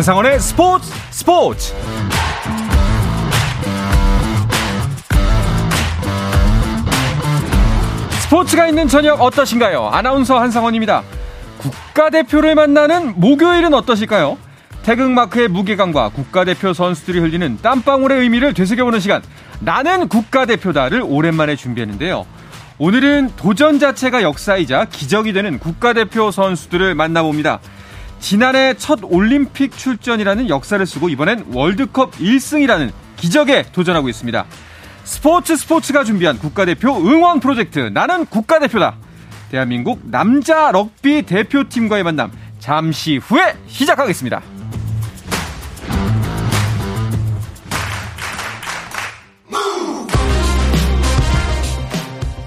한상원의 스포츠 스포츠 스포츠가 있는 저녁 어떠신가요? 아나운서 한상원입니다. 국가대표를 만나는 목요일은 어떠실까요? 태극마크의 무게감과 국가대표 선수들이 흘리는 땀방울의 의미를 되새겨보는 시간. 나는 국가대표다를 오랜만에 준비했는데요. 오늘은 도전 자체가 역사이자 기적이 되는 국가대표 선수들을 만나봅니다. 지난해 첫 올림픽 출전이라는 역사를 쓰고 이번엔 월드컵 1승이라는 기적에 도전하고 있습니다. 스포츠 스포츠가 준비한 국가대표 응원 프로젝트 나는 국가대표다. 대한민국 남자 럭비 대표팀과의 만남 잠시 후에 시작하겠습니다.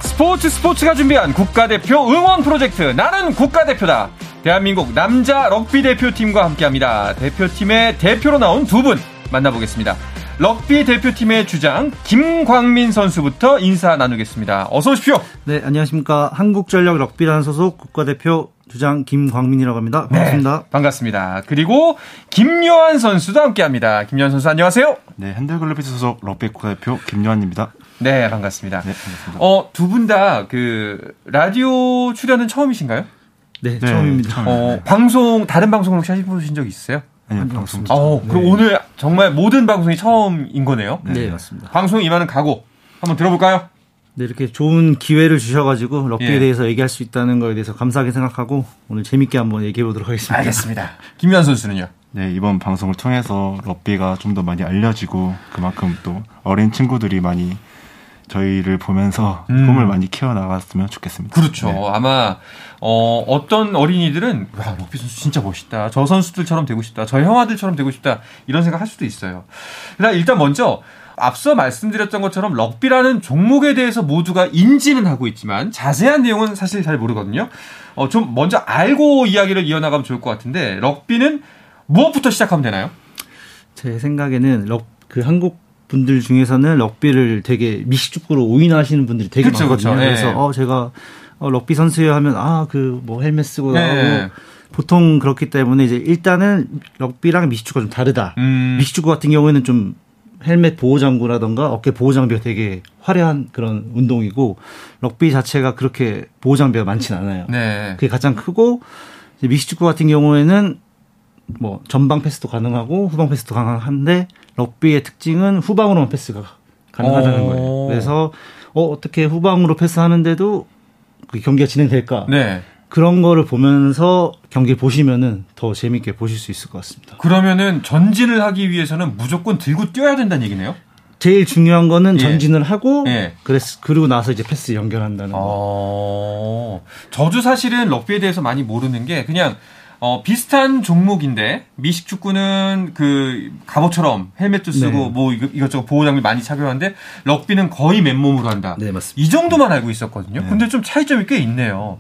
스포츠 스포츠가 준비한 국가대표 응원 프로젝트 나는 국가대표다. 대한민국 남자 럭비 대표팀과 함께합니다. 대표팀의 대표로 나온 두 분 만나보겠습니다. 럭비 대표팀의 주장 김광민 선수부터 인사 나누겠습니다. 어서 오십시오. 네, 안녕하십니까. 한국전력 럭비단 소속 국가대표 주장 김광민이라고 합니다. 반갑습니다. 네, 반갑습니다. 그리고 김요한 선수도 함께합니다. 김요한 선수 안녕하세요. 네, 현대글로비스 소속 럭비 국가대표 김요한입니다. 네, 반갑습니다. 네, 반갑습니다. 어, 두 분 다 그 라디오 출연은 처음이신가요? 네, 네 처음입니다. 어, 네. 방송 다른 방송을 혹시 하셔보신 적 있으세요? 아니요, 방송. 어, 그럼 네. 오늘 정말 모든 방송이 처음인 거네요? 네, 네. 맞습니다. 방송 임하는 각오 한번 들어볼까요? 네, 이렇게 좋은 기회를 주셔가지고 럭비에 예. 대해서 얘기할 수 있다는 거에 대해서 감사하게 생각하고 오늘 재밌게 한번 얘기해 보도록 하겠습니다. 알겠습니다. 김현 선수는요? 네, 이번 방송을 통해서 럭비가 좀 더 많이 알려지고 그만큼 또 어린 친구들이 많이 저희를 보면서 음. 꿈을 많이 키워나갔으면 좋겠습니다. 그렇죠. 네. 아마 어, 어떤 어린이들은 와 럭비 선수 진짜 멋있다. 저 선수들처럼 되고 싶다. 저 형아들처럼 되고 싶다. 이런 생각 할 수도 있어요. 일단 먼저 앞서 말씀드렸던 것처럼 럭비라는 종목에 대해서 모두가 인지는 하고 있지만 자세한 내용은 사실 잘 모르거든요. 어, 좀 먼저 알고 이야기를 이어나가면 좋을 것 같은데 럭비는 무엇부터 시작하면 되나요? 제 생각에는 럭, 그 한국 분들 중에서는 럭비를 되게 미식축구로 오인하시는 분들이 되게 그쵸, 많거든요. 그쵸, 네. 그래서 어 제가 어, 럭비 선수예요 하면 아 그 뭐 헬멧 쓰고 네. 나오고 보통 그렇기 때문에 이제 일단은 럭비랑 미식축구가 좀 다르다. 음. 미식축구 같은 경우에는 좀 헬멧 보호 장구라던가 어깨 보호 장비가 되게 화려한 그런 운동이고 럭비 자체가 그렇게 보호 장비가 많지는 않아요. 네. 그게 가장 크고 미식축구 같은 경우에는 뭐 전방 패스도 가능하고 후방 패스도 가능한데 럭비의 특징은 후방으로만 패스가 가능하다는 오. 거예요. 그래서 어, 어떻게 후방으로 패스하는데도 그 경기가 진행될까? 네. 그런 거를 보면서 경기를 보시면은 더 재밌게 보실 수 있을 것 같습니다. 그러면은 전진을 하기 위해서는 무조건 들고 뛰어야 된다는 얘기네요? 제일 중요한 거는 예. 전진을 하고 예. 그래서 그리고 나서 이제 패스 연결한다는 거. 어... 저도 사실은 럭비에 대해서 많이 모르는 게 그냥 어, 비슷한 종목인데 미식 축구는 그 갑옷처럼 헬멧도 쓰고 네. 뭐 이것저것 보호 장비 많이 착용하는데 럭비는 거의 맨몸으로 한다. 네, 맞습니다. 이 정도만 알고 있었거든요. 네. 근데 좀 차이점이 꽤 있네요.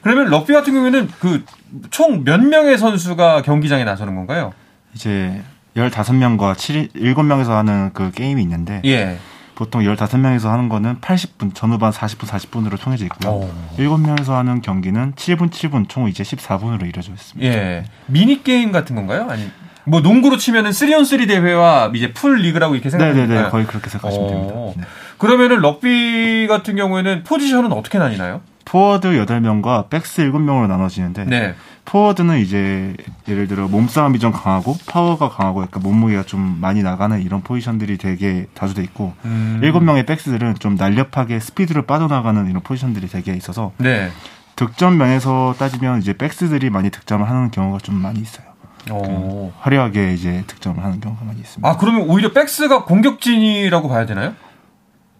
그러면 럭비 같은 경우에는 그 총 몇 명의 선수가 경기장에 나서는 건가요? 이제 15명과 7, 7명에서 하는 그 게임이 있는데 예. 보통 15명에서 하는 거는 80분, 전후반 40분, 40분으로 통해져 있고요. 오. 7명에서 하는 경기는 7분, 7분, 총 이제 14분으로 이루어져 있습니다. 예. 미니게임 같은 건가요? 아니, 뭐 농구로 치면은 3on3 대회와 이제 풀 리그라고 이렇게 생각하면 네네네. 거의 그렇게 생각하시면 됩니다. 네. 그러면은 럭비 같은 경우에는 포지션은 어떻게 나뉘나요? 포워드 8명과 backs 7명으로 나눠지는데 네. 포워드는 이제 예를 들어 몸싸움이 좀 강하고 파워가 강하고 약간 몸무게가 좀 많이 나가는 이런 포지션들이 되게 자주 돼 있고 음. 7명의 backs들은 좀 날렵하게 스피드를 빠져나가는 이런 포지션들이 되게 있어서 네. 득점 면에서 따지면 이제 backs들이 많이 득점을 하는 경우가 좀 많이 있어요. 오. 화려하게 이제 득점을 하는 경우가 많이 있습니다. 아 그러면 오히려 backs가 공격진이라고 봐야 되나요?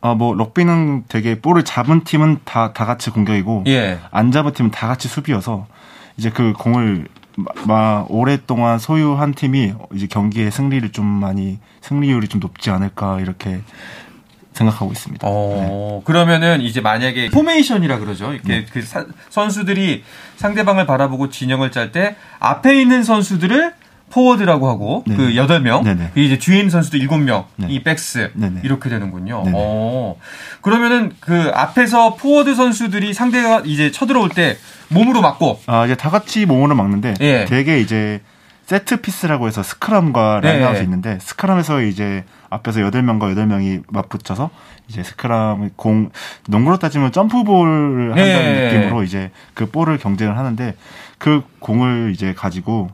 아, 뭐, 럭비는 되게 볼을 잡은 팀은 다, 다 같이 공격이고, 예. 안 잡은 팀은 다 같이 수비여서, 이제 그 공을 막 오랫동안 소유한 팀이 이제 경기의 승리를 좀 많이 승리율이 좀 높지 않을까 이렇게 생각하고 있습니다. 어, 네. 그러면은 이제 만약에 포메이션이라 그러죠. 이렇게 네. 그 사, 선수들이 상대방을 바라보고 진영을 짤 때 앞에 있는 선수들을 포워드라고 하고 네. 그 8명, 네네. 이제 뒤에 있는 선수도 7명, 네. 이 backs 네네. 이렇게 되는군요. 어. 그러면은 그 앞에서 포워드 선수들이 상대가 이제 쳐들어올 때 몸으로 막고 아, 이제 다 같이 몸으로 막는데 예. 되게 이제 set piece라고 해서 스크럼과 라인아웃이 네. 있는데 스크럼에서 이제 앞에서 8명과 8명이 맞붙여서 이제 스크럼 공 농구로 따지면 점프볼을 한다는 네. 느낌으로 이제 그 볼을 경쟁을 하는데 그 공을 이제 가지고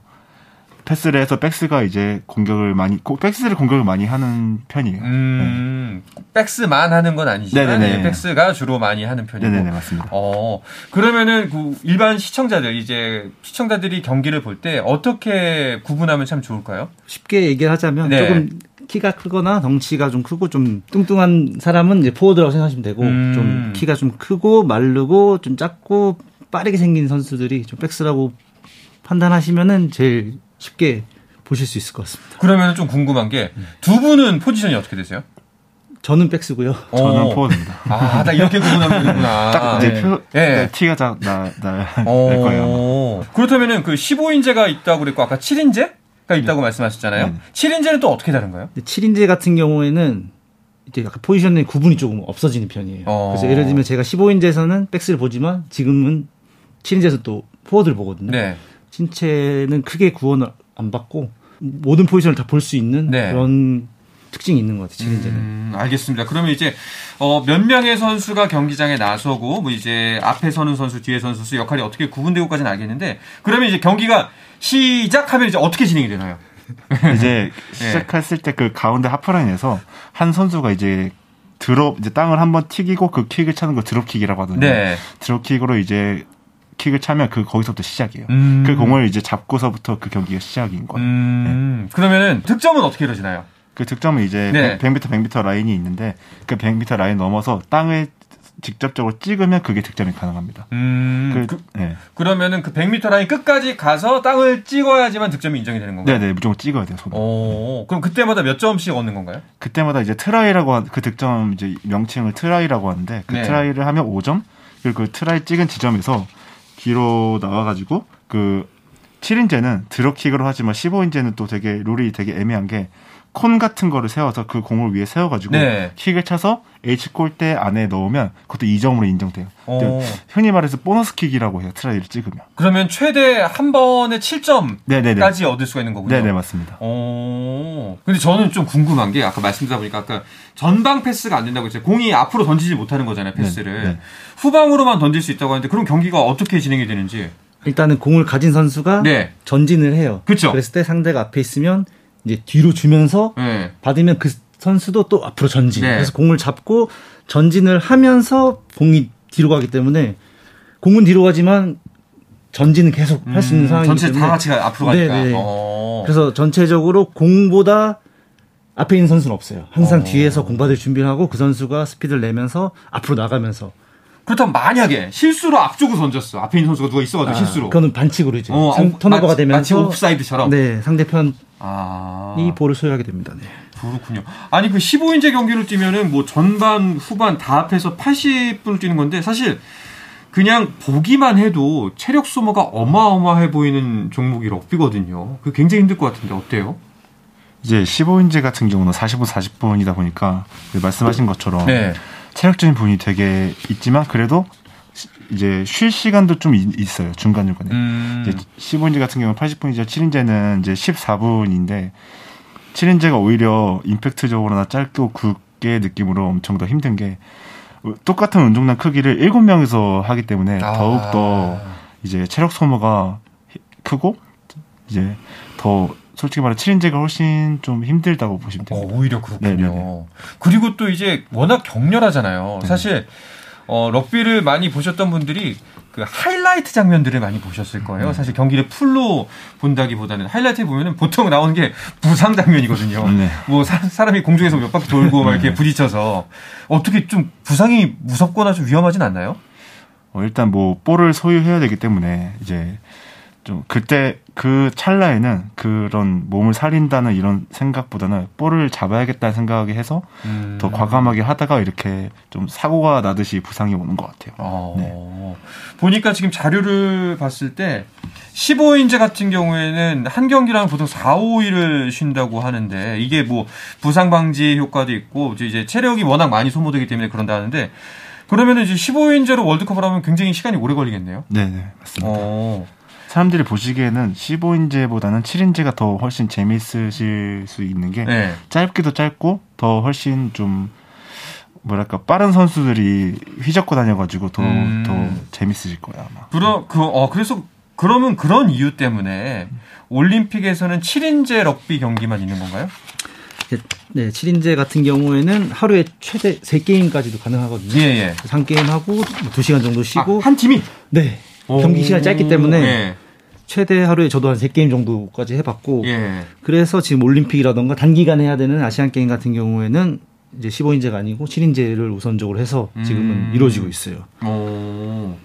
패스를 해서 백스가 이제 공격을 많이 백스를 공격을 많이 하는 편이에요. 음, 네. 백스만 하는 건 아니지만 네네네. 백스가 주로 많이 하는 편이고. 네네 맞습니다. 어 그러면은 그 일반 시청자들 이제 시청자들이 경기를 볼 때 어떻게 구분하면 참 좋을까요? 쉽게 얘기를 하자면 네. 조금 키가 크거나 덩치가 좀 크고 좀 뚱뚱한 사람은 이제 포워드라고 생각하시면 되고 음. 좀 키가 좀 크고 마르고 좀 작고 빠르게 생긴 선수들이 좀 backs라고 판단하시면은 제일 쉽게 보실 수 있을 것 같습니다. 그러면 좀 궁금한 게 두 분은 포지션이 어떻게 되세요? 저는 backs고요. 저는 포워드입니다. 아, 나 이렇게 구분하면 되구나. 딱 이제 네. 표, 네. 티가 딱 나, 나, 날 거예요. 그렇다면은 그 15인제가 있다고 그랬고, 아까 7인제 가 있다고 네. 말씀하셨잖아요. 네. 7인제는 또 어떻게 다른가요? 7인제 같은 경우에는 이제 약간 포지션의 구분이 조금 없어지는 편이에요. 어. 그래서 예를 들면 제가 15인제에서는 백스를 보지만 지금은 7인제에서 또 포워드를 보거든요. 네. 신체는 크게 구원을 안 받고 모든 포지션을 다 볼 수 있는 네. 그런 특징이 있는 것 같아요. 챌린저는. 음, 알겠습니다. 그러면 이제 어, 몇 명의 선수가 경기장에 나서고 뭐 이제 앞에 서는 선수, 뒤에 서는 선수 역할이 어떻게 구분되고까지는 알겠는데 그러면 이제 경기가 시작하면 이제 어떻게 진행이 되나요? 이제 네. 시작했을 때 그 가운데 하프라인에서 한 선수가 이제 드롭 이제 땅을 한번 튀기고 그 킥을 차는 걸 드롭킥이라고 하거든요. 네. 드롭킥으로 이제 킥을 차면 그 거기서부터 시작이에요. 음. 그 공을 이제 잡고서부터 그 경기가 시작인 거예요. 음. 네. 그러면은 득점은 어떻게 이루어지나요? 그 득점은 이제 네. 100m 100m 라인이 있는데 그 100m 라인 넘어서 땅을 직접적으로 찍으면 그게 득점이 가능합니다. 음, 그, 네. 그러면은 그 100m 라인 끝까지 가서 땅을 찍어야지만 득점이 인정이 되는 건가요? 네네, 무조건 찍어야 돼요, 손으로. 오, 그럼 그때마다 몇 점씩 얻는 건가요? 그때마다 이제 트라이라고 한, 그 득점 이제 명칭을 트라이라고 하는데 그 네. 트라이를 하면 5점, 그리고 그 트라이 찍은 지점에서 뒤로 나와가지고 그 7인제는 드롭킥으로 하지만 15인제는 또 되게 룰이 되게 애매한 게 콘 같은 거를 세워서 그 공을 위에 세워가지고 네. 킥을 차서 H 골대 안에 넣으면 그것도 2점으로 인정돼요. 어. 흔히 말해서 보너스 킥이라고 해요. 트라이를 찍으면. 그러면 최대 한 번에 7점까지 얻을 수가 있는 거군요. 네네 맞습니다. 어. 근데 저는 좀 궁금한 게 아까 말씀드리다 보니까 아까 전방 패스가 안 된다고 했죠. 공이 앞으로 던지지 못하는 거잖아요. 패스를 네, 네. 후방으로만 던질 수 있다고 하는데 그럼 경기가 어떻게 진행이 되는지. 일단은 공을 가진 선수가 네. 전진을 해요. 그렇죠. 그랬을 때 상대가 앞에 있으면 이제 뒤로 주면서 네. 받으면 그 선수도 또 앞으로 전진. 네. 그래서 공을 잡고 전진을 하면서 공이 뒤로 가기 때문에 공은 뒤로 가지만 전진은 계속 할 수 있는 음, 상황이기 전체 다 같이 앞으로 가니까. 네네. 어. 그래서 전체적으로 공보다 앞에 있는 선수는 없어요. 항상 어. 뒤에서 공 받을 준비를 하고 그 선수가 스피드를 내면서 앞으로 나가면서 그렇다면 만약에 실수로 앞쪽으로 던졌어. 앞에 있는 선수가 누가 있어가지고 아, 실수로. 그거는 반칙으로 이제 어, 턴오버가 되면서 마치 옵사이드처럼. 네, 상대편이 아. 볼을 소유하게 됩니다. 네. 그렇군요. 아니 그 15인제 경기를 뛰면은 뭐 전반 후반 다 합해서 80분을 뛰는 건데 사실 그냥 보기만 해도 체력 소모가 어마어마해 보이는 종목이 럭비거든요. 그 굉장히 힘들 것 같은데 어때요? 이제 15인제 같은 경우는 45, 40분이다 보니까 말씀하신 것처럼 네. 체력적인 부분이 되게 있지만 그래도 이제 쉴 시간도 좀 있어요 중간 중간에. 음. 이제 15인제 같은 경우는 80분이죠. 7인제는 이제 14분인데 7인제가 오히려 임팩트적으로나 짧고 굵게 느낌으로 엄청 더 힘든 게 똑같은 운동량 크기를 7명이서 하기 때문에 아. 더욱 더 이제 체력 소모가 크고 이제 더 솔직히 말해 7인제가 훨씬 좀 힘들다고 보시면 됩니다. 어, 오히려 그렇군요. 네네네. 네, 네. 그리고 또 이제 워낙 격렬하잖아요. 네. 사실 어, 럭비를 많이 보셨던 분들이 그 하이라이트 장면들을 많이 보셨을 거예요. 음. 사실 경기를 풀로 본다기보다는 하이라이트에 보면은 보통 나오는 게 부상 장면이거든요. 네. 뭐 사, 람이 공중에서 몇 바퀴 돌고 막 이렇게 부딪혀서 어떻게 좀 부상이 무섭거나 좀 위험하진 않나요? 어, 일단 뭐 볼을 소유해야 되기 때문에 이제 좀 그때 그 찰나에는 그런 몸을 살린다는 이런 생각보다는 볼을 잡아야겠다는 생각이 해서 음. 더 과감하게 하다가 이렇게 좀 사고가 나듯이 부상이 오는 것 같아요. 어. 네. 보니까 지금 자료를 봤을 때 15인제 같은 경우에는 한 경기랑 보통 4, 5일을 쉰다고 하는데 이게 뭐 부상 방지 효과도 있고 이제 체력이 워낙 많이 소모되기 때문에 그런다는데 그러면 이제 15인제로 월드컵을 하면 굉장히 시간이 오래 걸리겠네요. 네, 네 맞습니다. 어. 사람들이 보시기에는 15인제보다는 7인제가 더 훨씬 재미있으실 수 있는 게 네. 짧기도 짧고 더 훨씬 좀 뭐랄까 빠른 선수들이 휘젓고 다녀가지고 더더 음. 더 재밌으실 거야 아마. 그러 그어 그래서 그러면 그런 이유 때문에 올림픽에서는 7인제 럭비 경기만 있는 건가요? 네, 7인제 같은 경우에는 하루에 최대 3게임까지도 가능하거든요. 예, 예. 3게임 하고 2시간 뭐 정도 쉬고 아, 한 팀이 네. 경기 시간이 짧기 때문에 예. 최대 하루에 저도 한 3게임 정도까지 해 봤고 예. 그래서 지금 올림픽이라던가 단기간에 해야 되는 아시안 게임 같은 경우에는 이제 15인제가 아니고 7인제를 우선적으로 해서 지금은 음. 이루어지고 있어요. 오.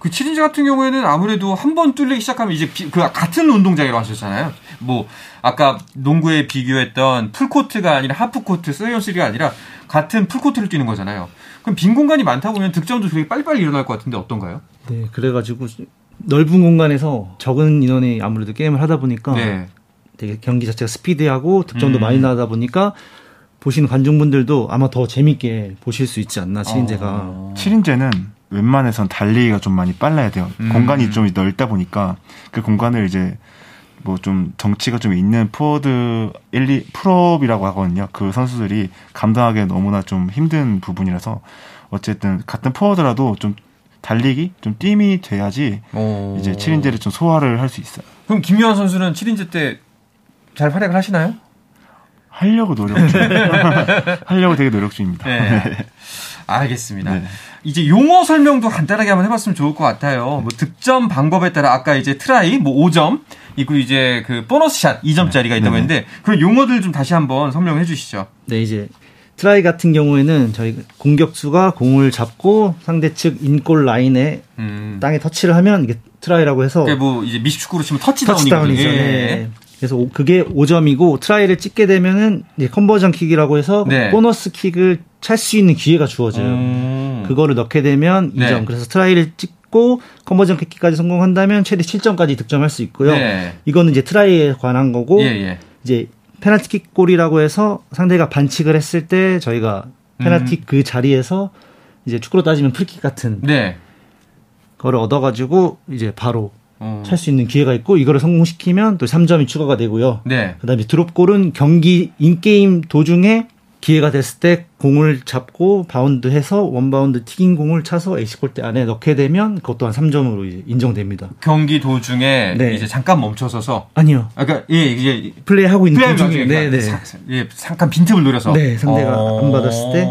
그 7인제 같은 경우에는 아무래도 한 번 뚫리기 시작하면 이제 비, 그 같은 운동장이라고 하셨잖아요. 뭐 아까 농구에 비교했던 풀코트가 아니라 하프코트, 세이언스리가 아니라 같은 풀코트를 뛰는 거잖아요. 그럼 빈 공간이 많다 보면 득점도 되게 빨리빨리 일어날 것 같은데 어떤가요? 네, 그래가지고 넓은 공간에서 적은 인원이 아무래도 게임을 하다 보니까 네. 되게 경기 자체가 스피드하고 득점도 음. 많이 나다 보니까 보시는 관중분들도 아마 더 재밌게 보실 수 있지 않나 7인제가. 어. 7인제는 웬만해선 달리기가 좀 많이 빨라야 돼요. 음. 공간이 좀 넓다 보니까 그 공간을 이제 뭐 좀 덩치가 좀 있는 포워드 1, 2 prop이라고 하거든요. 그 선수들이 감당하기 너무나 좀 힘든 부분이라서 어쨌든 같은 포워드라도 좀 달리기 좀 띠이 돼야지 오. 이제 7인제를 좀 소화를 할 수 있어요. 그럼 김유한 선수는 7인제 때 잘 활약을 하시나요? 하려고 노력 중. 하려고 되게 노력 중입니다. 네. 알겠습니다. 네. 이제 용어 설명도 간단하게 한번 해봤으면 좋을 것 같아요. 뭐 득점 방법에 따라 아까 이제 트라이 뭐 5점 있고 이제 그 보너스 샷 2점짜리가 있다고 했는데 그런 용어들 좀 다시 한번 설명해 주시죠. 네, 이제 트라이 같은 경우에는 저희 공격수가 공을 잡고 상대 측 인골 라인에 음. 땅에 터치를 하면 이게 트라이라고 해서 그러니까 뭐 이제 미식축구로 치면 터치다운이죠. 예. 네. 그래서 그게 5점이고 트라이를 찍게 되면은 이제 conversion 킥이라고 해서 네. 보너스 킥을 찰 수 있는 기회가 주어져요. 음. 그거를 넣게 되면 2점. 네. 그래서 트라이를 찍 고 conversion 킥까지 성공한다면 최대 7점까지 득점할 수 있고요. 네. 이거는 이제 트라이에 관한 거고 예, 예. 이제 페널티킥 골이라고 해서 상대가 반칙을 했을 때 저희가 페널티 음. 그 자리에서 이제 축구로 따지면 프리킥 같은 네. 거를 얻어가지고 이제 바로 어. 찰수 있는 기회가 있고 이거를 성공시키면 또 3점이 추가가 되고요. 네. 그다음에 드롭골은 경기 in-game 도중에 기회가 됐을 때 공을 잡고 바운드해서 원바운드 튀긴 공을 차서 H 골대 안에 넣게 되면 그것 또한 3점으로 이제 인정됩니다. 경기 도중에 네. 이제 잠깐 멈춰서서 아니요. 아까 예 이제 플레이 하고 있는 플레이 도중에 네, 네. 예 잠깐 빈틈을 노려서 네 상대가 어... 안 받았을 때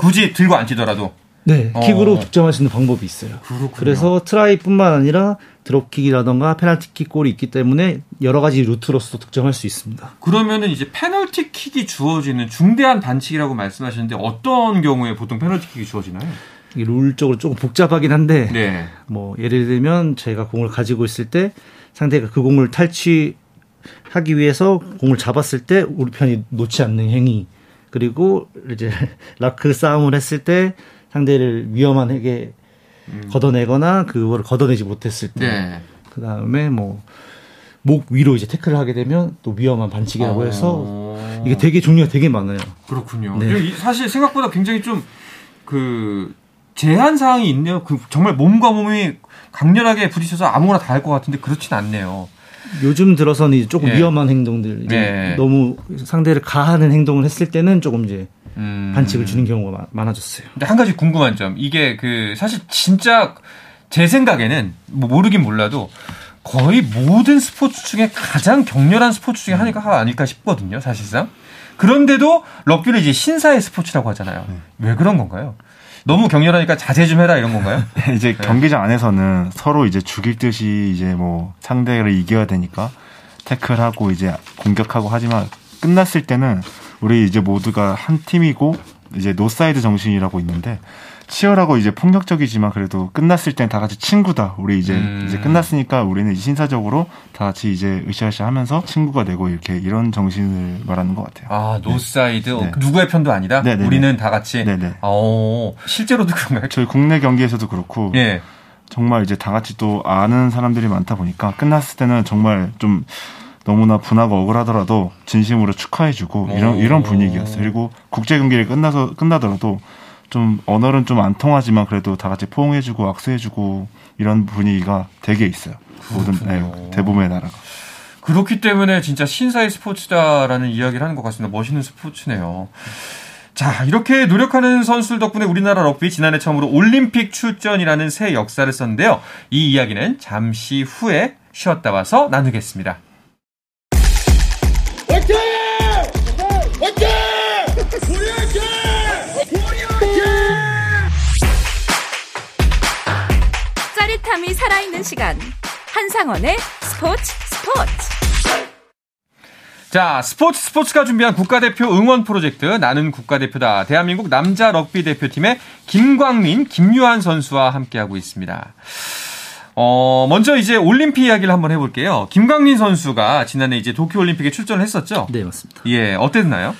굳이 들고 안 뛰더라도 네, 킥으로 어. 득점할 수 있는 방법이 있어요. 그렇군요. 그래서 트라이뿐만 아니라 드롭킥이라던가 페널티킥 골이 있기 때문에 여러 가지 루트로서 득점할 수 있습니다. 그러면은 이제 페널티킥이 주어지는 중대한 반칙이라고 말씀하셨는데 어떤 경우에 보통 페널티킥이 주어지나요? 이게 룰적으로 조금 복잡하긴 한데 네. 뭐 예를 들면 제가 공을 가지고 있을 때 상대가 그 공을 탈취하기 위해서 공을 잡았을 때 우리 편이 놓지 않는 행위 그리고 이제 라크 싸움을 했을 때 상대를 위험한에게 음. 걷어내거나 그거를 걷어내지 못했을 때, 네. 그 다음에 뭐 목 위로 이제 태클을 하게 되면 또 위험한 반칙이라고 어... 해서 이게 되게 종류가 되게 많아요. 그렇군요. 네. 사실 생각보다 굉장히 좀 그 제한 사항이 있네요. 그 정말 몸과 몸이 강렬하게 부딪혀서 아무거나 다 할 것 같은데 그렇진 않네요. 요즘 들어서는 조금 네. 위험한 행동들, 이제 네. 너무 상대를 가하는 행동을 했을 때는 조금 이제 음. 반칙을 주는 경우가 많아졌어요. 근데 한 가지 궁금한 점, 이게 그 사실 진짜 제 생각에는 뭐 모르긴 몰라도 거의 모든 스포츠 중에 가장 격렬한 스포츠 중에 하나가 아닐까 싶거든요, 사실상. 그런데도 럭비를 이제 신사의 스포츠라고 하잖아요. 네. 왜 그런 건가요? 너무 격렬하니까 자제 좀 해라 이런 건가요? 이제 네. 경기장 안에서는 서로 이제 죽일 듯이 이제 뭐 상대를 이겨야 되니까 태클하고 이제 공격하고 하지만 끝났을 때는 우리 이제 모두가 한 팀이고 이제 노사이드 정신이라고 있는데 치열하고 이제 폭력적이지만 그래도 끝났을 땐 다 같이 친구다. 우리 이제 음. 이제 끝났으니까 우리는 신사적으로 다 같이 이제 으쌰으쌰 하면서 친구가 되고 이렇게 이런 정신을 말하는 것 같아요. 아 노사이드 네. 누구의 편도 아니다. 네네네. 우리는 다 같이. 네네. 오, 실제로도 그런가요? 저희 국내 경기에서도 그렇고. 네. 정말 이제 다 같이 또 아는 사람들이 많다 보니까 끝났을 때는 정말 좀 너무나 분하고 억울하더라도 진심으로 축하해주고 이런 이런 분위기였어요. 그리고 국제 경기를 끝나서 끝나더라도 좀 언어는 좀 안 통하지만 그래도 다 같이 포옹해주고 악수해주고 이런 분위기가 되게 있어요. 모든 네, 대부분의 나라가. 그렇기 때문에 진짜 신사의 스포츠다라는 이야기를 하는 것 같습니다. 멋있는 스포츠네요. 자, 이렇게 노력하는 선수들 덕분에 우리나라 럭비 지난해 처음으로 올림픽 출전이라는 새 역사를 썼는데요. 이 이야기는 잠시 후에 쉬었다 와서 나누겠습니다. 짜릿함이 살아있는 시간. 한상원의 스포츠 스포츠. 자, 스포츠 스포츠가 준비한 국가대표 응원 프로젝트 나는 국가대표다. 대한민국 남자 럭비 대표팀의 김광민, 김유한 선수와 함께하고 있습니다. 어, 먼저 이제 올림픽 이야기를 한번 해볼게요. 김광민 선수가 지난해 이제 도쿄올림픽에 출전을 했었죠? 네, 맞습니다. 예, 어땠나요?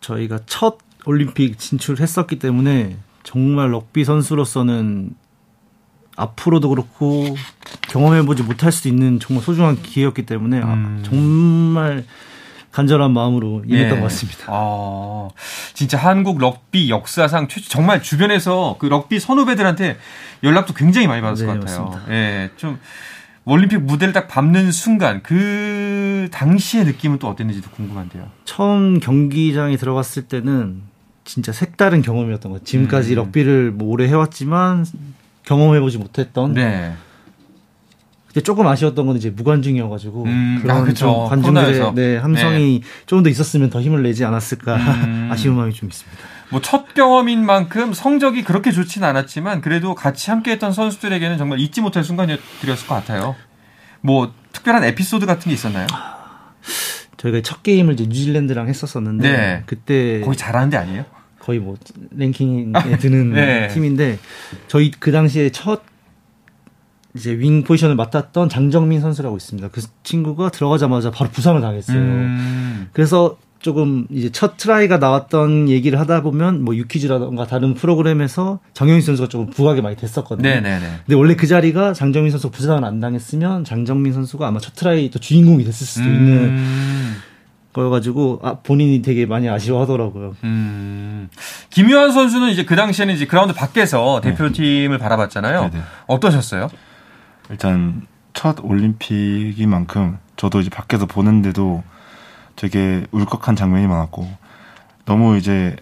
저희가 첫 올림픽 진출했었기 때문에 정말 럭비 선수로서는 앞으로도 그렇고 경험해보지 못할 수 있는 정말 소중한 기회였기 때문에 음. 정말 간절한 마음으로 임했던 네. 것 같습니다. 아, 진짜 한국 럭비 역사상 최초 정말 주변에서 그 럭비 선후배들한테 연락도 굉장히 많이 받았을 네, 것 같아요. 맞습니다. 예, 좀 올림픽 무대를 딱 밟는 순간 그 당시의 느낌은 또 어땠는지도 궁금한데요. 처음 경기장에 들어갔을 때는 진짜 색다른 경험이었던 것 같아요. 지금까지 음. 럭비를 뭐 오래 해왔지만 경험해보지 못했던 네. 조금 아쉬웠던 건 이제 무관중이어가지고 음, 그런 아, 그쵸. 관중들의 네, 함성이 네. 조금 더 있었으면 더 힘을 내지 않았을까 음. 아쉬운 마음이 좀 있습니다. 뭐 첫 경험인 만큼 성적이 그렇게 좋진 않았지만 그래도 같이 함께했던 선수들에게는 정말 잊지 못할 순간이었을 것 같아요. 뭐 특별한 에피소드 같은 게 있었나요? 저희가 첫 게임을 이제 뉴질랜드랑 했었었는데 네. 그때 거의 잘하는 데 아니에요? 거의 뭐 랭킹에 드는 네. 팀인데 저희 그 당시에 첫 이제 윙 포지션을 맡았던 장정민 선수라고 있습니다. 그 친구가 들어가자마자 바로 부상을 당했어요. 음. 그래서 조금 이제 첫 트라이가 나왔던 얘기를 하다 보면 뭐 유퀴즈라던가 다른 프로그램에서 장정민 선수가 조금 부각이 많이 됐었거든요. 네네네. 근데 원래 그 자리가 장정민 선수가 부상을 안 당했으면 장정민 선수가 아마 첫 트라이 또 주인공이 됐을 수도 음. 있는 거여가지고 아, 본인이 되게 많이 아쉬워하더라고요. 음. 김유한 선수는 이제 그 당시에는 이제 그라운드 밖에서 대표팀을 네. 바라봤잖아요. 네네. 어떠셨어요? 일단 첫 올림픽인 만큼 저도 이제 밖에서 보는데도 되게 울컥한 장면이 많았고 너무 이제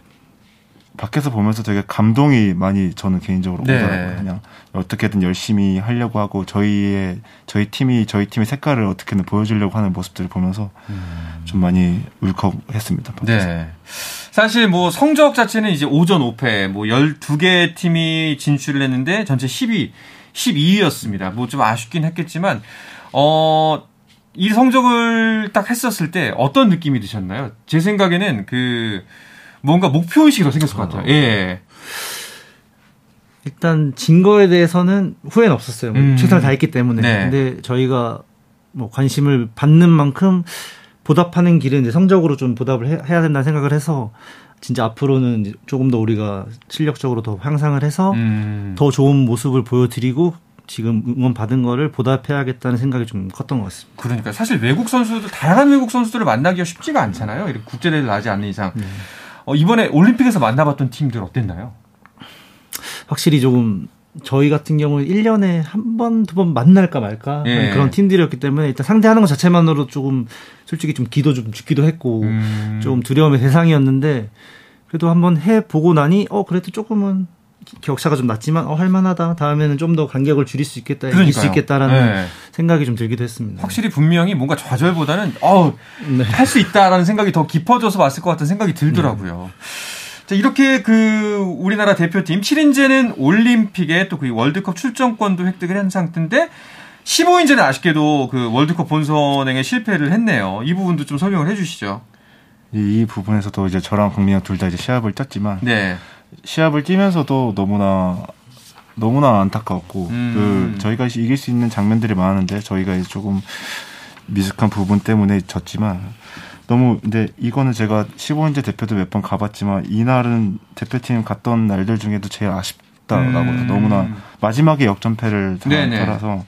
밖에서 보면서 되게 감동이 많이 저는 개인적으로 네. 오더라고요. 그냥 어떻게든 열심히 하려고 하고 저희의 저희 팀이 저희 팀의 색깔을 어떻게든 보여주려고 하는 모습들을 보면서 음. 좀 많이 울컥했습니다. 밖에서. 네. 사실 뭐 성적 자체는 이제 오전 5패 뭐 12개 팀이 진출을 했는데 전체 10위 12위였습니다. 뭐 좀 아쉽긴 했겠지만 어. 이 성적을 딱 했었을 때 어떤 느낌이 드셨나요? 제 생각에는 그 뭔가 목표 의식이 더 생겼을 것 같아요. 예. 일단 진 거에 대해서는 후회는 없었어요. 뭐 음. 최선을 다했기 때문에. 네. 근데 저희가 뭐 관심을 받는 만큼 보답하는 길은 이제 성적으로 좀 보답을 해, 야 된다는 생각을 해서 진짜 앞으로는 조금 더 우리가 실력적으로 더 향상을 해서 음. 더 좋은 모습을 보여드리고 지금 응원 받은 거를 보답해야겠다는 생각이 좀 컸던 것 같습니다. 그러니까 사실 외국 선수들 다양한 외국 선수들을 만나기가 쉽지가 않잖아요. 이렇게 국제 대회를 나지 않는 이상. 네. 어, 이번에 올림픽에서 만나봤던 팀들 어땠나요? 확실히 조금 저희 같은 경우는 1년에 한 번, 두 번 만날까 말까 예. 그런 팀들이었기 때문에 일단 상대하는 것 자체만으로 조금 솔직히 좀 기도 좀 죽기도 했고 음. 좀 두려움의 대상이었는데 그래도 한번 해보고 나니 어 그래도 조금은 격차가 좀 낮지만 어 할만하다 다음에는 좀 더 간격을 줄일 수 있겠다 그러니까요. 이길 수 있겠다라는 네. 생각이 좀 들기도 했습니다. 확실히 분명히 뭔가 좌절보다는 어 네. 할수 있다라는 생각이 더 깊어져서 왔을 것 같은 생각이 들더라고요. 네. 자, 이렇게 그 우리나라 대표팀 7인제는 올림픽에 또 그 월드컵 출전권도 획득을 한 상태인데 15인제는 아쉽게도 그 월드컵 본선행에 실패를 했네요. 이 부분도 좀 설명을 해 주시죠. 이, 이 부분에서도 이제 저랑 국민이 둘다 이제 시합을 뛰었지만 네. 시합을 뛰면서도 너무나 너무나 안타까웠고 음. 그 저희가 이길 수 있는 장면들이 많은데 저희가 조금 미숙한 부분 때문에 졌지만 너무 근데 이거는 제가 15인제 대표도 몇 번 가봤지만 이날은 대표팀 갔던 날들 중에도 제일 아쉽다라고 음. 너무나 마지막에 역전패를 당하라서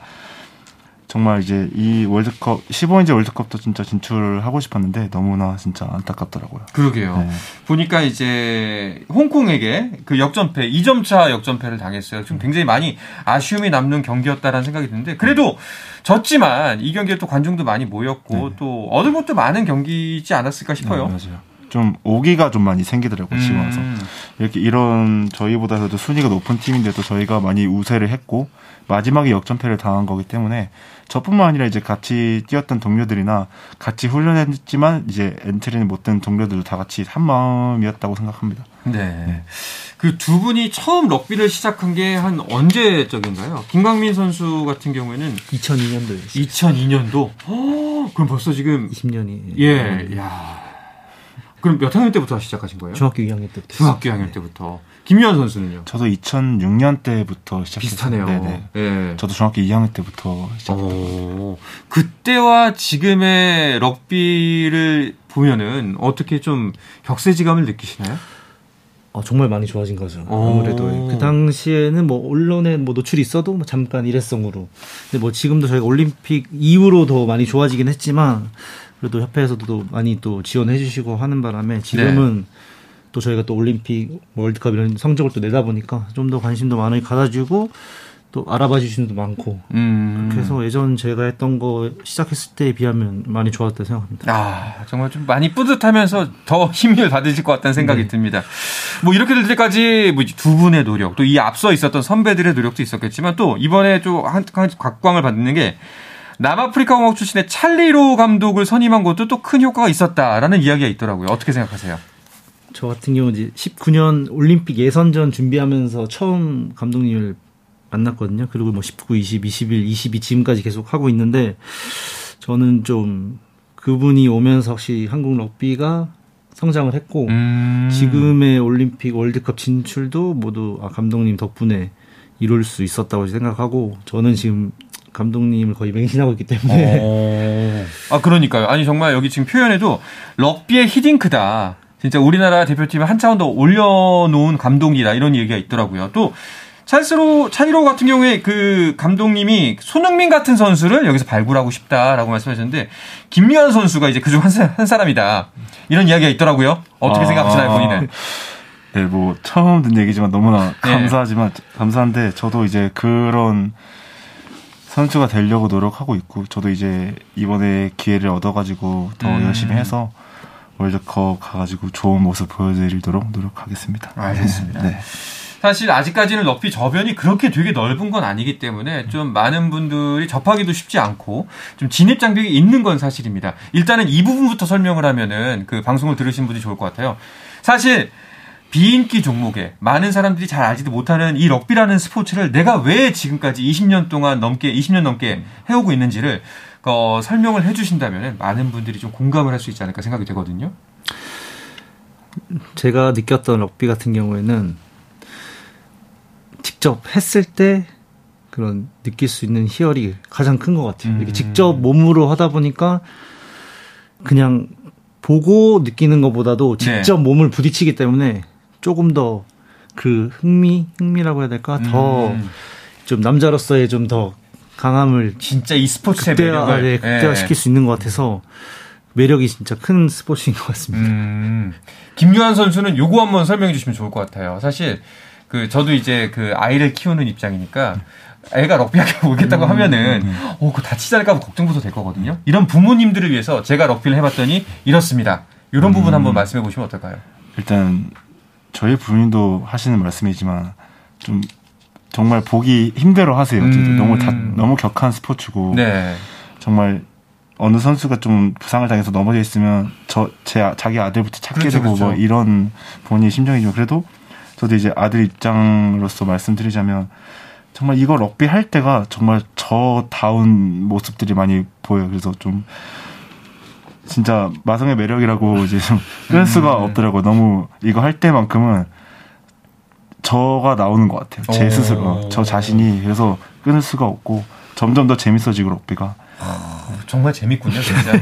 정말 이제 이 월드컵 15인제 월드컵도 진짜 진출하고 싶었는데 너무나 진짜 안타깝더라고요. 그러게요. 네. 보니까 이제 홍콩에게 그 역전패 2점 차 역전패를 당했어요. 좀 굉장히 많이 아쉬움이 남는 경기였다라는 생각이 드는데 그래도 졌지만 이 경기에 또 관중도 많이 모였고 네. 또 얻을 것도 많은 경기지 않았을까 싶어요. 네, 맞아요. 좀 오기가 좀 많이 생기더라고요 지금 와서 음. 이렇게 이런 저희보다도 순위가 높은 팀인데도 저희가 많이 우세를 했고 마지막에 역전패를 당한 거기 때문에 저뿐만 아니라 이제 같이 뛰었던 동료들이나 같이 훈련했지만 이제 엔트리는 못된 동료들도 다 같이 한 마음이었다고 생각합니다. 네. 네. 그두 분이 처음 럭비를 시작한 게 한 언제적인가요? 김광민 선수 같은 경우에는 2002년도였어요. 2002년도? 어, 그럼 벌써 지금 20년이. 예. 야. 그럼 몇 학년 때부터 시작하신 거예요? 중학교 2학년 때부터. 중학교 2학년 네. 때부터. 김유한 선수는요? 저도 2006년 때부터 시작했어요. 비슷하네요. 네네. 네. 저도 중학교 2학년 때부터 시작했어요. 그때와 지금의 럭비를 보면은 어떻게 좀 격세지감을 느끼시나요? 어, 정말 많이 좋아진 거죠. 아무래도 그 당시에는 뭐 언론에 뭐 노출이 있어도 뭐 잠깐 일회성으로. 근데 뭐 지금도 저희가 올림픽 이후로 더 많이 좋아지긴 했지만 그래도 협회에서도 많이 또 지원해 주시고 하는 바람에 지금은 네. 또 저희가 또 올림픽 월드컵 이런 성적을 또 내다 보니까 좀 더 관심도 많이 가져주고 또 알아봐 주시는 분도 많고 음. 그래서 예전 제가 했던 거 시작했을 때에 비하면 많이 좋았다 생각합니다. 아 정말 좀 많이 뿌듯하면서 더 힘을 받으실 것 같다는 생각이 네. 듭니다. 뭐 이렇게 될 때까지 뭐 두 분의 노력 또 이 앞서 있었던 선배들의 노력도 있었겠지만 또 이번에 좀한 각광을 받는 게 남아프리카 공화국 출신의 찰리로 감독을 선임한 것도 또 큰 효과가 있었다라는 이야기가 있더라고요. 어떻게 생각하세요? 저 같은 경우 이제 19년 올림픽 예선전 준비하면서 처음 감독님을 만났거든요. 그리고 뭐 19, 20, 21, 22 지금까지 계속 하고 있는데 저는 좀 그분이 오면서 혹시 한국 럭비가 성장을 했고 음. 지금의 올림픽 월드컵 진출도 모두 아 감독님 덕분에 이룰 수 있었다고 생각하고 저는 지금 감독님을 거의 맹신하고 있기 때문에. 어... 아, 그러니까요. 아니, 정말 여기 지금 표현에도 럭비의 히딩크다. 진짜 우리나라 대표팀을 한 차원 더 올려놓은 감독이다. 이런 얘기가 있더라고요. 또, 찰스로, 차이로 같은 경우에 그 감독님이 손흥민 같은 선수를 여기서 발굴하고 싶다라고 말씀하셨는데, 김미환 선수가 이제 그중 한, 한 사람이다. 이런 이야기가 있더라고요. 어떻게 아... 생각하시나요, 본인은? 네, 뭐, 처음 듣는 얘기지만 너무나 네. 감사하지만, 네. 감사한데, 저도 이제 그런 선수가 되려고 노력하고 있고 저도 이제 이번에 기회를 얻어가지고 더 음. 열심히 해서 월드컵 가가지고 좋은 모습 보여드리도록 노력하겠습니다. 알겠습니다. 네. 사실 아직까지는 럭비 저변이 그렇게 되게 넓은 건 아니기 때문에 좀 많은 분들이 접하기도 쉽지 않고 좀 진입 장벽이 있는 건 사실입니다. 일단은 이 부분부터 설명을 하면은 그 방송을 들으신 분이 좋을 것 같아요. 사실 비인기 종목에 많은 사람들이 잘 알지도 못하는 이 럭비라는 스포츠를 내가 왜 지금까지 20년 동안 넘게 20년 넘게 해오고 있는지를 어, 설명을 해주신다면 많은 분들이 좀 공감을 할 수 있지 않을까 생각이 되거든요. 제가 느꼈던 럭비 같은 경우에는 직접 했을 때 그런 느낄 수 있는 희열이 가장 큰 것 같아요. 음. 이렇게 직접 몸으로 하다 보니까 그냥 보고 느끼는 것보다도 직접 네. 몸을 부딪히기 때문에 조금 더 그 흥미 흥미라고 해야 될까 음. 더좀 남자로서의 좀 더 강함을 진짜 이 스포츠의 극대화, 매력을 네, 극대화 시킬 네. 수 있는 것 같아서 매력이 진짜 큰 스포츠인 것 같습니다. 음. 김유한 선수는 요거 한번 설명해 주시면 좋을 것 같아요. 사실 그 저도 이제 그 아이를 키우는 입장이니까 애가 럭비하게 오겠다고 음, 하면은 음, 음. 어, 그 다치지 않을까 걱정부터 될 거거든요. 이런 부모님들을 위해서 제가 럭비를 해봤더니 이렇습니다. 이런 부분 한번 말씀해 보시면 어떨까요? 일단 저희 부모님도 하시는 말씀이지만 좀 정말 보기 힘들어 하세요. 음. 너무 다, 너무 격한 스포츠고 네. 정말 어느 선수가 좀 부상을 당해서 넘어져 있으면 저 제 자기 아들부터 찾게 그렇죠, 되고 뭐 그렇죠. 뭐 이런 본인의 심정이죠. 그래도 저도 이제 아들 입장으로서 말씀드리자면 정말 이거 럭비 할 때가 정말 저다운 모습들이 많이 보여요. 그래서 좀 진짜 마성의 매력이라고 이제 좀 끊을 수가 음. 없더라고요. 너무 이거 할 때만큼은 저가 나오는 것 같아요. 제 오. 스스로. 저 자신이. 그래서 끊을 수가 없고 점점 더 재밌어지고 럭비가. 아, 정말 재밌군요, 진짜.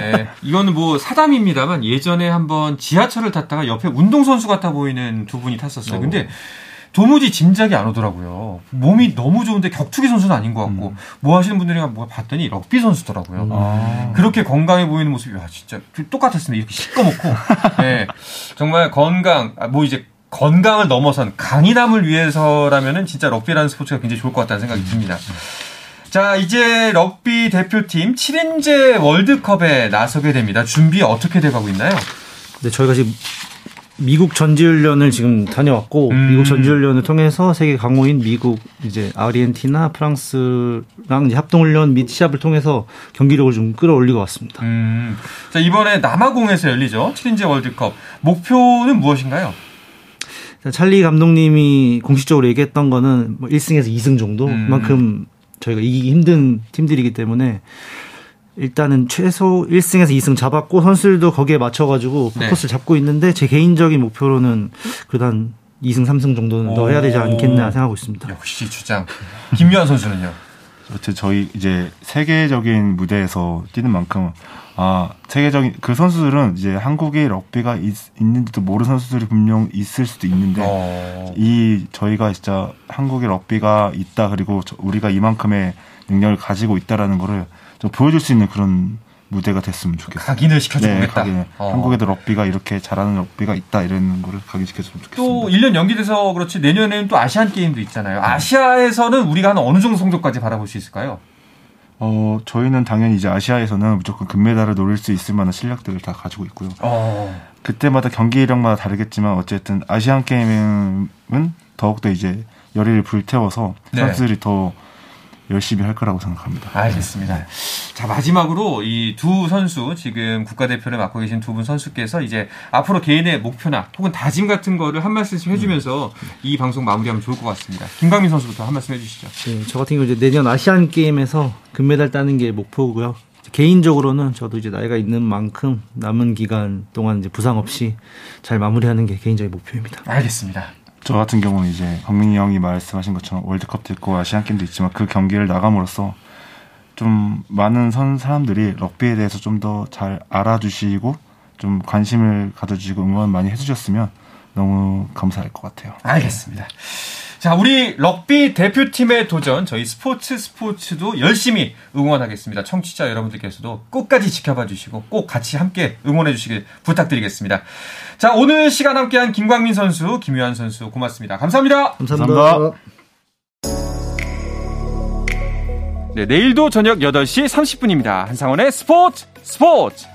네. 이거는 뭐 사담입니다만 예전에 한번 지하철을 탔다가 옆에 운동선수 같아 보이는 두 분이 탔었어요. 오. 근데 도무지 짐작이 안 오더라고요. 몸이 너무 좋은데 격투기 선수는 아닌 것 같고 음. 뭐 하시는 분들이 뭐 봤더니 럭비 선수더라고요. 음. 아. 그렇게 건강해 보이는 모습이 와 진짜 똑같았습니다. 이렇게 시꺼멓고 네, 정말 건강 아, 뭐 이제 건강을 넘어선 강인함을 위해서라면은 진짜 럭비라는 스포츠가 굉장히 좋을 것 같다는 생각이 듭니다. 자, 이제 럭비 대표팀 7인제 월드컵에 나서게 됩니다. 준비 어떻게 돼가고 있나요? 네, 저희가 지금 미국 전지훈련을 지금 다녀왔고 음. 미국 전지훈련을 통해서 세계 강호인 미국 이제 아르헨티나 프랑스랑 합동훈련 및 시합을 통해서 경기력을 좀 끌어올리고 왔습니다. 음. 자 이번에 남아공에서 열리죠 7인제 월드컵 목표는 무엇인가요? 찰리 감독님이 공식적으로 얘기했던 거는 뭐 1승에서 2승 정도 음. 그만큼 저희가 이기기 힘든 팀들이기 때문에 일단은 최소 1승에서 2승 잡았고 선수들도 거기에 맞춰가지고 네. 포커스를 네. 잡고 있는데 제 개인적인 목표로는 한 2승 3승 정도는 더 해야 되지 않겠나 생각하고 있습니다. 역시 주장. 김유한 선수는요? 그렇죠. 저희 이제 세계적인 무대에서 뛰는 만큼 아 세계적인 그 선수들은 이제 한국에 럭비가 있, 는지도 모르는 선수들이 분명 있을 수도 있는데 어. 이 저희가 진짜 한국에 럭비가 있다 그리고 우리가 이만큼의 능력을 가지고 있다라는 거를 좀 보여줄 수 있는 그런 무대가 됐으면 좋겠어요. 각인을 시켜주겠다. 네, 어. 한국에도 럭비가 이렇게 잘하는 럭비가 있다 이런 거를 각인시켜주면 좋겠습니다. 또 1년 연기돼서 그렇지 내년에는 또 아시안 게임도 있잖아요. 아시아에서는 우리가 한 어느 정도 성적까지 바라볼 수 있을까요? 어, 저희는 당연히 이제 아시아에서는 무조건 금메달을 노릴 수 있을 만한 실력들을 다 가지고 있고요. 어. 그때마다 경기력마다 다르겠지만 어쨌든 아시안 게임은 더욱더 이제 열의를 불태워서 네. 선수들이 더 열심히 할 거라고 생각합니다. 알겠습니다. 자, 마지막으로 이 두 선수, 지금 국가대표를 맡고 계신 두 분 선수께서 이제 앞으로 개인의 목표나 혹은 다짐 같은 거를 한 말씀씩 해주면서 이 방송 마무리하면 좋을 것 같습니다. 김광민 선수부터 한 말씀 해주시죠. 네, 저 같은 경우 이제 내년 아시안 게임에서 금메달 따는 게 목표고요. 개인적으로는 저도 이제 나이가 있는 만큼 남은 기간 동안 이제 부상 없이 잘 마무리하는 게 개인적인 목표입니다. 알겠습니다. 저 같은 경우는 이제 박민희 형이 말씀하신 것처럼 월드컵도 있고 아시안 게임도 있지만 그 경기를 나감으로써 좀 많은 선 사람들이 럭비에 대해서 좀 더 잘 알아주시고 좀 관심을 가져주시고 응원 많이 해주셨으면 너무 감사할 것 같아요. 알겠습니다. 자, 우리 럭비 대표팀의 도전, 저희 스포츠 스포츠도 열심히 응원하겠습니다. 청취자 여러분들께서도 끝까지 지켜봐 주시고 꼭 같이 함께 응원해 주시길 부탁드리겠습니다. 자, 오늘 시간 함께한 김광민 선수, 김유한 선수 고맙습니다. 감사합니다. 감사합니다. 감사합니다. 네, 내일도 저녁 8시 30분입니다. 한상원의 스포츠 스포츠!